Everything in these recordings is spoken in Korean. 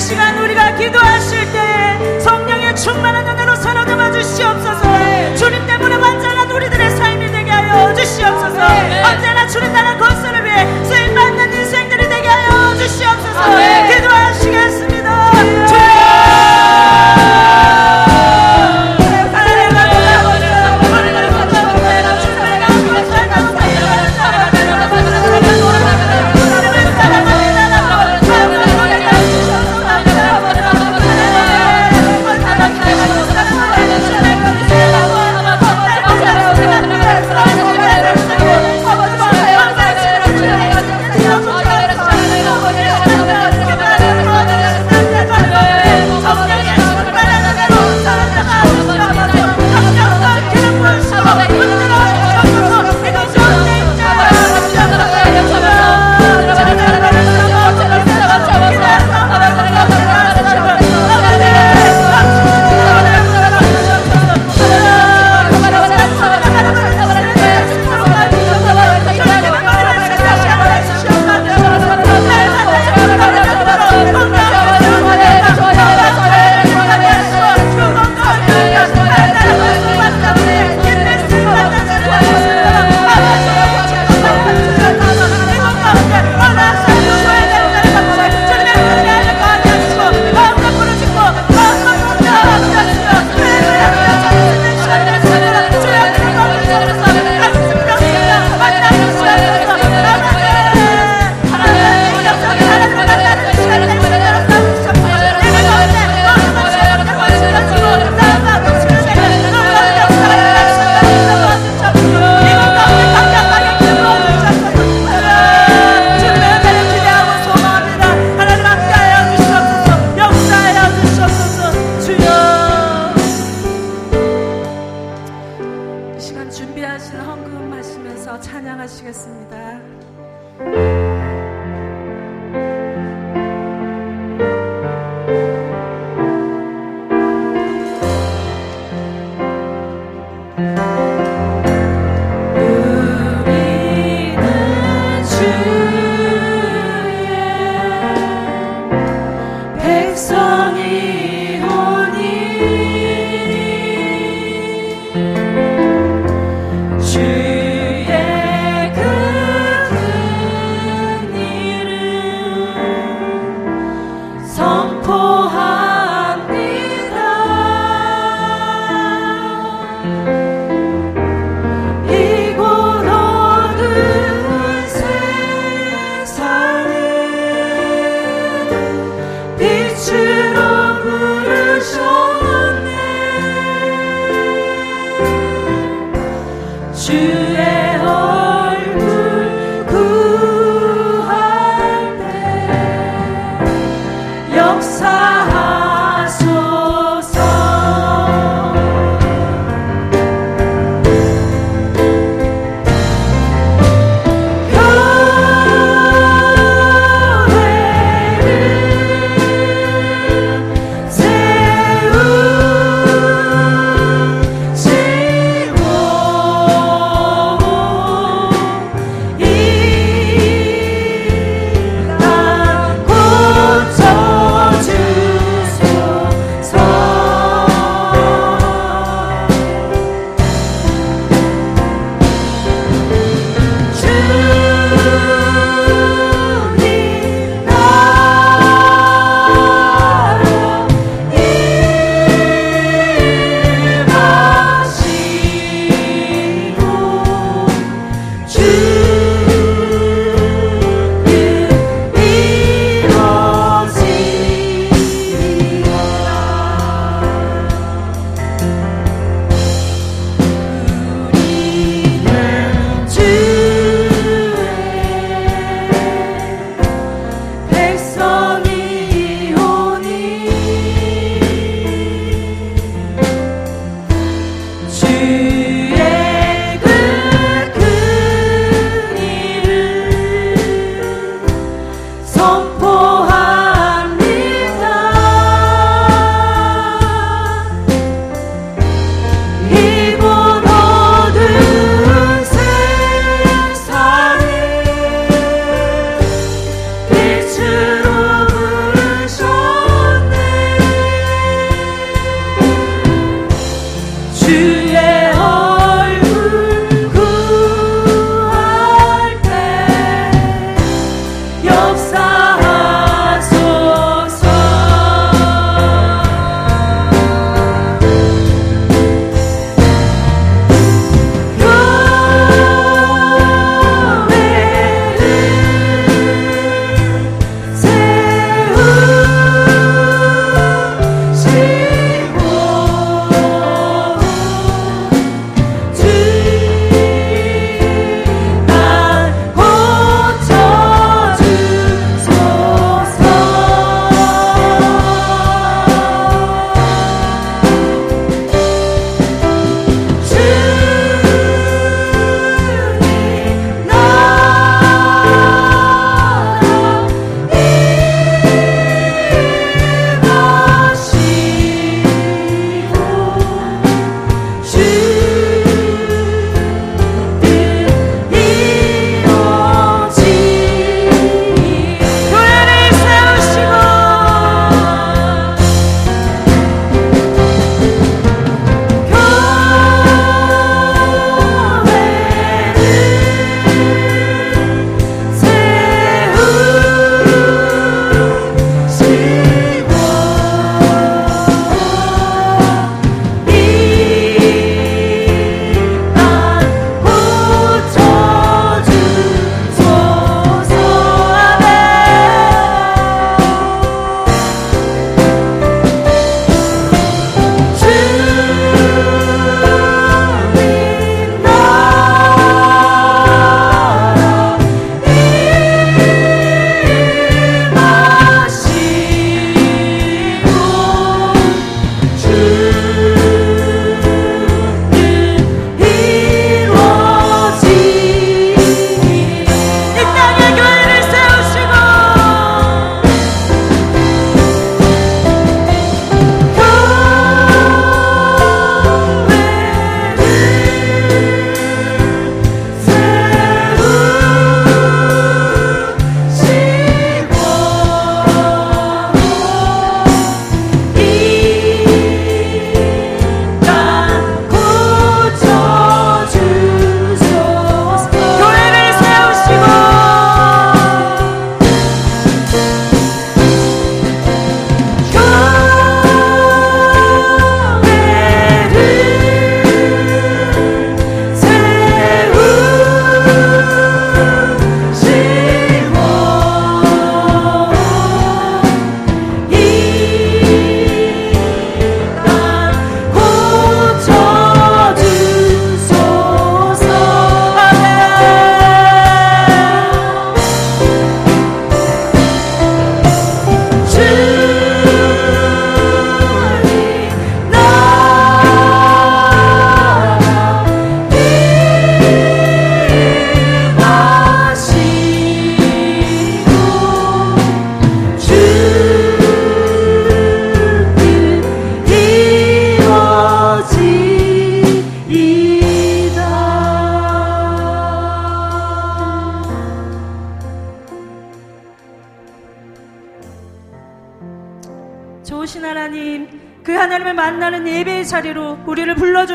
시간 우리가 기도하실 때에 성령의 충만한 은혜로 사로잡아 주시옵소서. 주님 때문에 완전한 우리들의 삶이 되게 하여 주시옵소서. 언제나 주님 나라 건설을 위해 쓰임받는 인생들이 되게 하여 주시옵소서. 기도하시겠습니다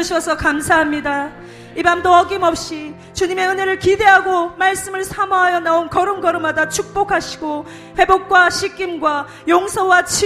주셔서 감사합니다. 이 밤도 어김없이 주님의 은혜를 기대하고 말씀을 사모하여 나온 걸음걸음마다 축복하시고 회복과 씻김과 용서와 치유